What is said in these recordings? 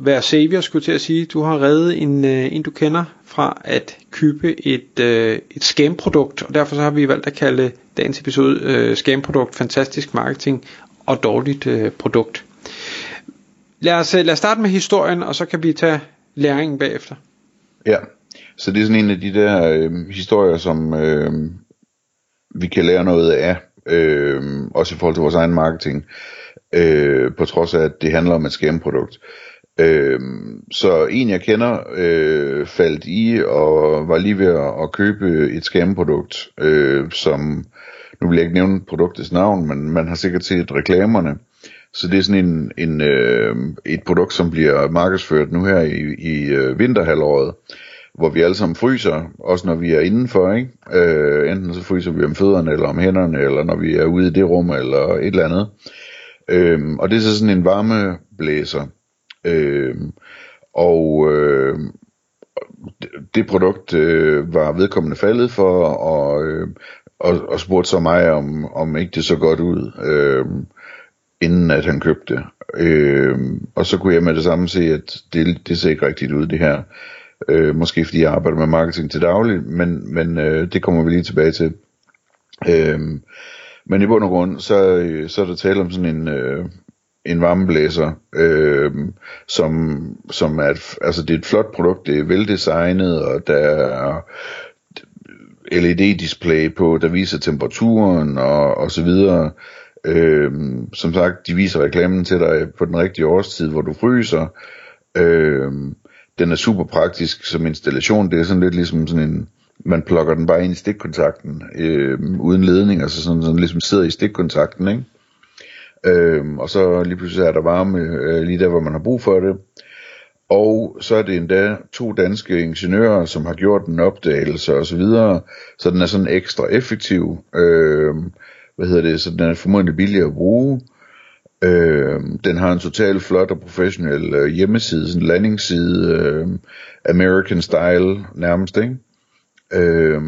være savior, skulle til at sige. Du har reddet en, øh, en du kender fra at købe et, øh, et scam-produkt, og derfor så har vi valgt at kalde dagens episode øh, scam-produkt, fantastisk marketing og dårligt øh, produkt. Lad os, øh, lad os starte med historien, og så kan vi tage læringen bagefter. Ja, så det er sådan en af de der øh, historier, som øh, vi kan lære noget af, øh, også i forhold til vores egen marketing, øh, på trods af, at det handler om et scam-produkt. Øh, så en jeg kender øh, faldt i og var lige ved at, at købe et skamprodukt, øh, som, nu vil jeg ikke nævne produktets navn, men man har sikkert set reklamerne. Så det er sådan en, en, øh, et produkt, som bliver markedsført nu her i, i øh, vinterhalvåret, hvor vi alle sammen fryser, også når vi er indenfor, ikke? Øh, enten så fryser vi om fødderne, eller om hænderne, eller når vi er ude i det rum, eller et eller andet. Øh, og det er så sådan en varmeblæser, Øh, og øh, det produkt øh, var vedkommende faldet for, og, øh, og, og spurgte så mig, om, om ikke det så godt ud, øh, inden at han købte. Øh, og så kunne jeg med det samme se, at det, det ser ikke rigtigt ud, det her. Øh, måske fordi jeg arbejder med marketing til daglig, men, men øh, det kommer vi lige tilbage til. Øh, men i bund og grund, så, øh, så er der tale om sådan en, øh, en varmeblæser, øh, som, som er et, altså det er et flot produkt, det er veldesignet, og der er LED-display på, der viser temperaturen og, og så videre. Øh, som sagt, de viser reklamen til dig på den rigtige årstid, hvor du fryser. Øh, den er super praktisk som installation. Det er sådan lidt ligesom sådan en, man plukker den bare ind i stikkontakten, øh, uden ledning, altså sådan, sådan ligesom sidder i stikkontakten, ikke? Øhm, og så lige pludselig er der varme øh, lige der, hvor man har brug for det. Og så er det endda to danske ingeniører, som har gjort en opdagelse og så videre, så den er sådan ekstra effektiv. Øh, hvad hedder det? Så den er formodentlig billig at bruge. Øh, den har en total flot og professionel øh, hjemmeside, sådan en landingsside, øh, American style nærmest, ikke? Øh,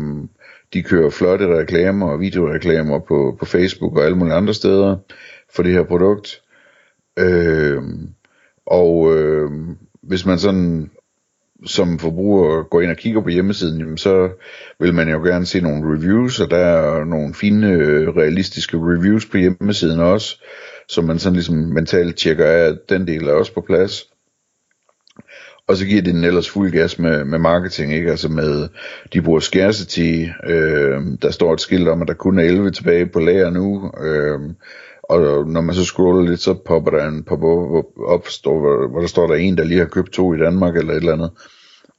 de kører flotte reklamer og videoreklamer på, på Facebook og alle mulige andre steder for det her produkt. Øh, og øh, hvis man sådan som forbruger går ind og kigger på hjemmesiden, jamen så vil man jo gerne se nogle reviews, og der er nogle fine, øh, realistiske reviews på hjemmesiden også, så man sådan ligesom mentalt tjekker af, at den del er også på plads. Og så giver det den ellers fuld gas med, med marketing, ikke? Altså med, de bruger scarcity, øh, der står et skilt om, at der kun er 11 tilbage på lager nu, øh, og når man så scroller lidt, så popper der en pop op, står, hvor, hvor der står der en, der lige har købt to i Danmark, eller et eller andet.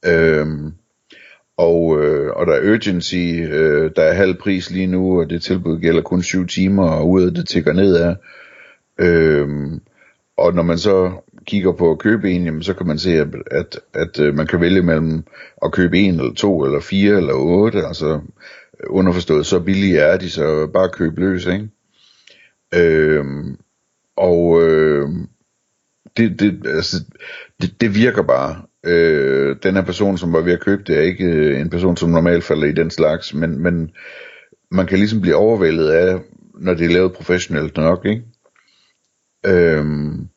Øhm, og, øh, og der er urgency, øh, der er halv pris lige nu, og det tilbud gælder kun 7 timer, og ud af det tigger ned af. Øhm, og når man så kigger på at købe en, jamen, så kan man se, at, at, at øh, man kan vælge mellem at købe en, eller to, eller fire, eller otte, altså underforstået, så billige er de, så bare køb løs, ikke? Øh, og øh, det, det, altså, det, det virker bare. Øh, den her person, som var ved at købe det, er ikke øh, en person, som normalt falder i den slags, men, men man kan ligesom blive overvældet af, når det er lavet professionelt nok, ikke? Øhm,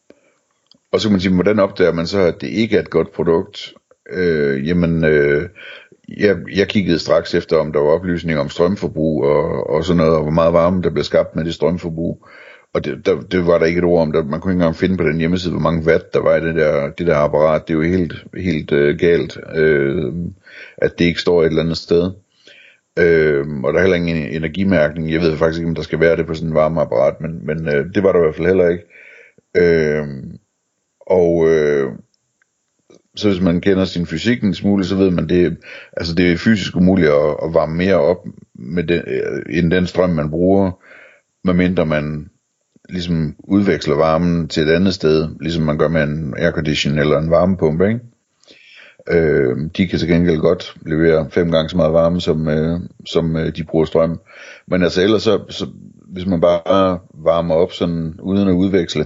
og så kan man sige, hvordan opdager man så, at det ikke er et godt produkt? Øh, jamen, øh, jeg, jeg kiggede straks efter, om der var oplysninger om strømforbrug og, og sådan noget, og hvor meget varme der blev skabt med det strømforbrug. Og det, der, det var der ikke et ord om. Der, man kunne ikke engang finde på den hjemmeside, hvor mange watt der var i det der, det der apparat. Det er jo helt, helt øh, galt, øh, at det ikke står et eller andet sted. Øh, og der er heller ingen energimærkning. Jeg ved faktisk ikke, om der skal være det på sådan en varmeapparat, men, men øh, det var der i hvert fald heller ikke. Øh, og øh, så hvis man kender sin fysik en smule, så ved man, det, altså det er fysisk umuligt at, at varme mere op med den, øh, end den strøm, man bruger, medmindre man ligesom udveksler varmen til et andet sted, ligesom man gør med en aircondition eller en varmepumpe, ikke? Øh, de kan til gengæld godt levere fem gange så meget varme, som, øh, som øh, de bruger strøm. Men altså ellers så, så, hvis man bare varmer op sådan uden at udveksle,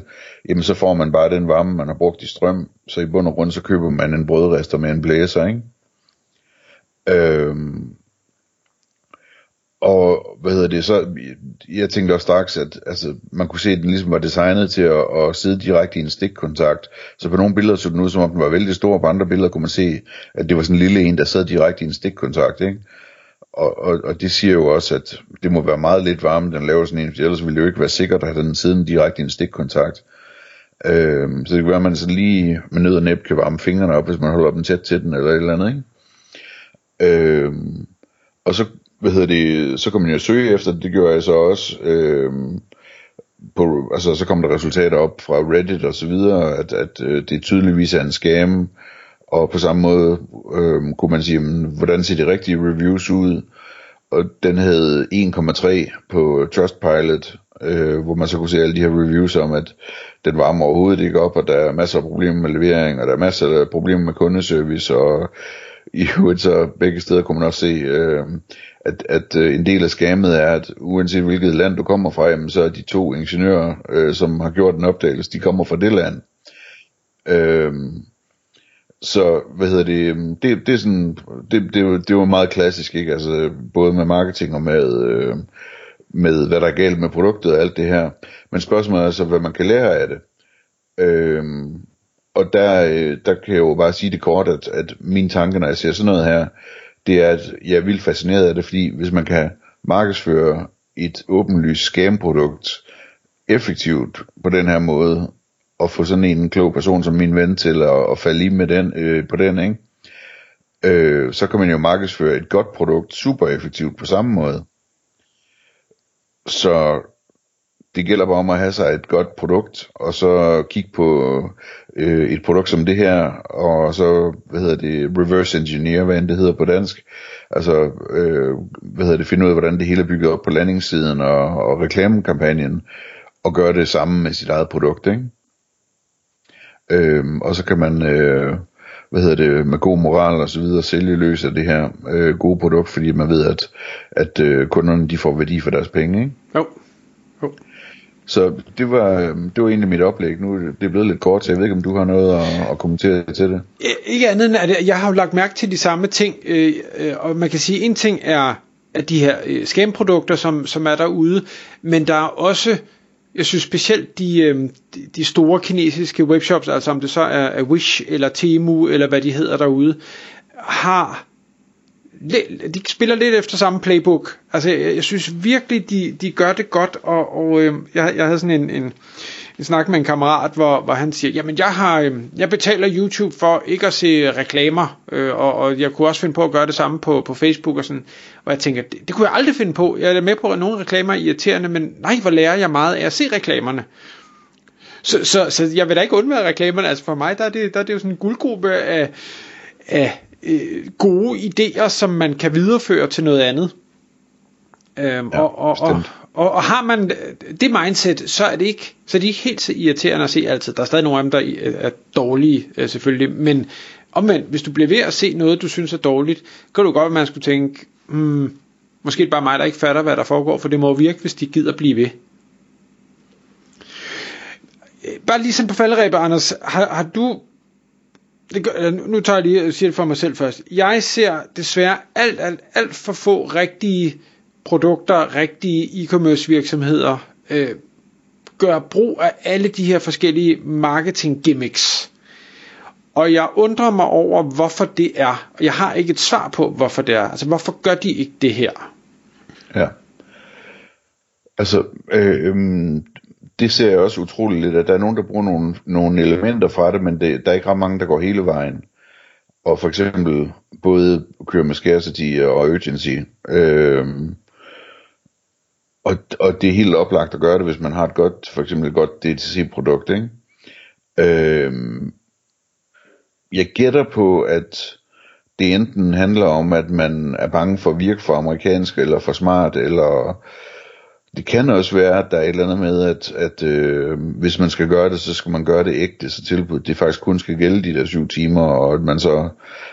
jamen så får man bare den varme, man har brugt i strøm. Så i bund og grund, så køber man en brødrester med en blæser, ikke? Øhm, og hvad hedder det så, jeg tænkte også straks, at altså, man kunne se, at den ligesom var designet til at, at sidde direkte i en stikkontakt. Så på nogle billeder så den ud, som om den var vældig stor, og på andre billeder kunne man se, at det var sådan en lille en, der sad direkte i en stikkontakt. Ikke? Og, og, og det siger jo også, at det må være meget lidt varme, den laver sådan en, for ellers ville det jo ikke være sikkert at have den siden direkte i en stikkontakt. Øhm, så det kan være, at man så lige med nød og næb kan varme fingrene op, hvis man holder dem tæt til den, eller et eller andet, ikke? Øhm, og så, hvad hedder det, så kan man jo søge efter det, det gjorde jeg så også, øhm, på, altså så kom der resultater op fra Reddit og så videre, at, at øh, det tydeligvis er en scam, og på samme måde øh, kunne man sige, jamen, hvordan ser de rigtige reviews ud? Og den havde 1,3 på Trustpilot, øh, hvor man så kunne se alle de her reviews om, at den varmer overhovedet ikke op, og der er masser af problemer med levering, og der er masser af problemer med kundeservice, og i øvrigt så begge steder kunne man også se, øh, at, at øh, en del af skammet er, at uanset hvilket land du kommer fra, jamen, så er de to ingeniører, øh, som har gjort den opdagelse, de kommer fra det land. Øh, så, hvad hedder det, øhm, det, det er sådan, det, det, det var meget klassisk, ikke? Altså, både med marketing og med, øh, med hvad der er galt med produktet og alt det her. Men spørgsmålet er så, hvad man kan lære af det. Øh, og der, øh, der kan jeg jo bare sige det kort, at, at mine tanker, når jeg ser sådan noget her, det er, at jeg er vildt fascineret af det, fordi hvis man kan markedsføre et åbenlyst scam-produkt effektivt på den her måde, og få sådan en klog person som min ven til at, at falde i med den, øh, på den, ikke? Øh, så kan man jo markedsføre et godt produkt super effektivt på samme måde. Så det gælder bare om at have sig et godt produkt, og så kigge på øh, et produkt som det her, og så, hvad hedder det, reverse engineer, hvad end det hedder på dansk. Altså, øh, hvad hedder det, finde ud af, hvordan det hele er bygget op på landingssiden og, og reklamekampagnen, og gøre det samme med sit eget produkt, ikke? Øhm, og så kan man, øh, hvad hedder det, med god moral og så videre, sælge løs af det her øh, gode produkt, fordi man ved, at, at øh, kunderne de får værdi for deres penge, ikke? Jo. jo. Så det var, det var egentlig mit oplæg. Nu det er blevet lidt kort, så jeg ved ikke, om du har noget at, at kommentere til det. Ikke andet end, at jeg har jo lagt mærke til de samme ting, øh, øh, og man kan sige, at en ting er at de her øh, skæmprodukter, som, som er derude, men der er også jeg synes specielt de, øh, de store kinesiske webshops, altså om det så er, er Wish eller Temu eller hvad de hedder derude, har de spiller lidt efter samme playbook. Altså jeg, jeg synes virkelig de, de gør det godt og, og øh, jeg, jeg havde sådan en, en en snak med en kammerat, hvor, hvor han siger, jamen jeg har, øh, jeg betaler YouTube for ikke at se reklamer, øh, og, og jeg kunne også finde på at gøre det samme på, på Facebook og sådan, og jeg tænker, det, det kunne jeg aldrig finde på. Jeg er med på, at nogle reklamer er irriterende, men nej, hvor lærer jeg meget af at se reklamerne. Så, så, så jeg vil da ikke undvære reklamerne, altså for mig, der er det, der er det jo sådan en guldgruppe af, af øh, gode idéer, som man kan videreføre til noget andet. Øhm, ja, og, og, og, og, og har man øh, det mindset, så er det ikke, så er det ikke helt så irriterende at se altid. Der er stadig nogle af dem, der er dårlige, øh, selvfølgelig. Men omvendt, hvis du bliver ved at se noget, du synes er dårligt, kan du godt, at man skulle tænke, hmm, måske er det bare mig, der ikke fatter, hvad der foregår, for det må virke, hvis de gider blive ved. Øh, bare lige sådan på falderæbet, Anders, har, har du det gør, nu tager jeg lige og siger det for mig selv først. Jeg ser desværre alt, alt, alt for få rigtige produkter, rigtige e-commerce virksomheder øh, gør brug af alle de her forskellige marketing gimmicks. Og jeg undrer mig over, hvorfor det er. Jeg har ikke et svar på, hvorfor det er. Altså, hvorfor gør de ikke det her? Ja. Altså, øh, det ser jeg også utroligt lidt, at der er nogen, der bruger nogle, nogle elementer fra det, men det, der er ikke ret mange, der går hele vejen. Og for eksempel både kører med scarcity og urgency. Øh, og, og det er helt oplagt at gøre det, hvis man har et godt, for eksempel et godt DTC-produkt, ikke? Øhm, jeg gætter på, at det enten handler om, at man er bange for at virke for amerikansk, eller for smart, eller det kan også være, at der er et eller andet med, at, at øh, hvis man skal gøre det, så skal man gøre det ægte, så tilbuddet det faktisk kun skal gælde de der syv timer, og at man så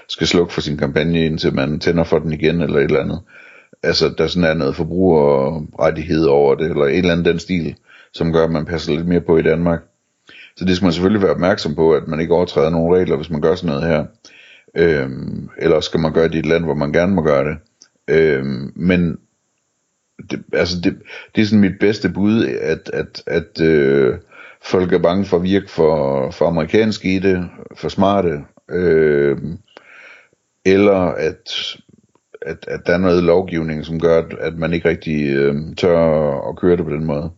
skal slukke for sin kampagne, indtil man tænder for den igen, eller et eller andet. Altså, der sådan er noget forbrugerrettighed over det, eller et eller andet den stil, som gør, at man passer lidt mere på i Danmark. Så det skal man selvfølgelig være opmærksom på, at man ikke overtræder nogle regler, hvis man gør sådan noget her. Øhm, eller skal man gøre det i et land, hvor man gerne må gøre det. Øhm, men det, altså det, det er sådan mit bedste bud, at, at, at øh, folk er bange for at virke for, for amerikansk i det, for smarte, øh, eller at, at, at der er noget lovgivning, som gør, at, at man ikke rigtig øh, tør at køre det på den måde.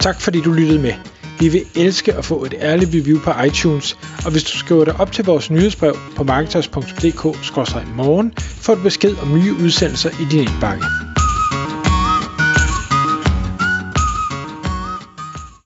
Tak fordi du lyttede med. Vi vil elske at få et ærligt review på iTunes, og hvis du skriver dig op til vores nyhedsbrev på marketers.dk-morgen, får du besked om nye udsendelser i din indbakke.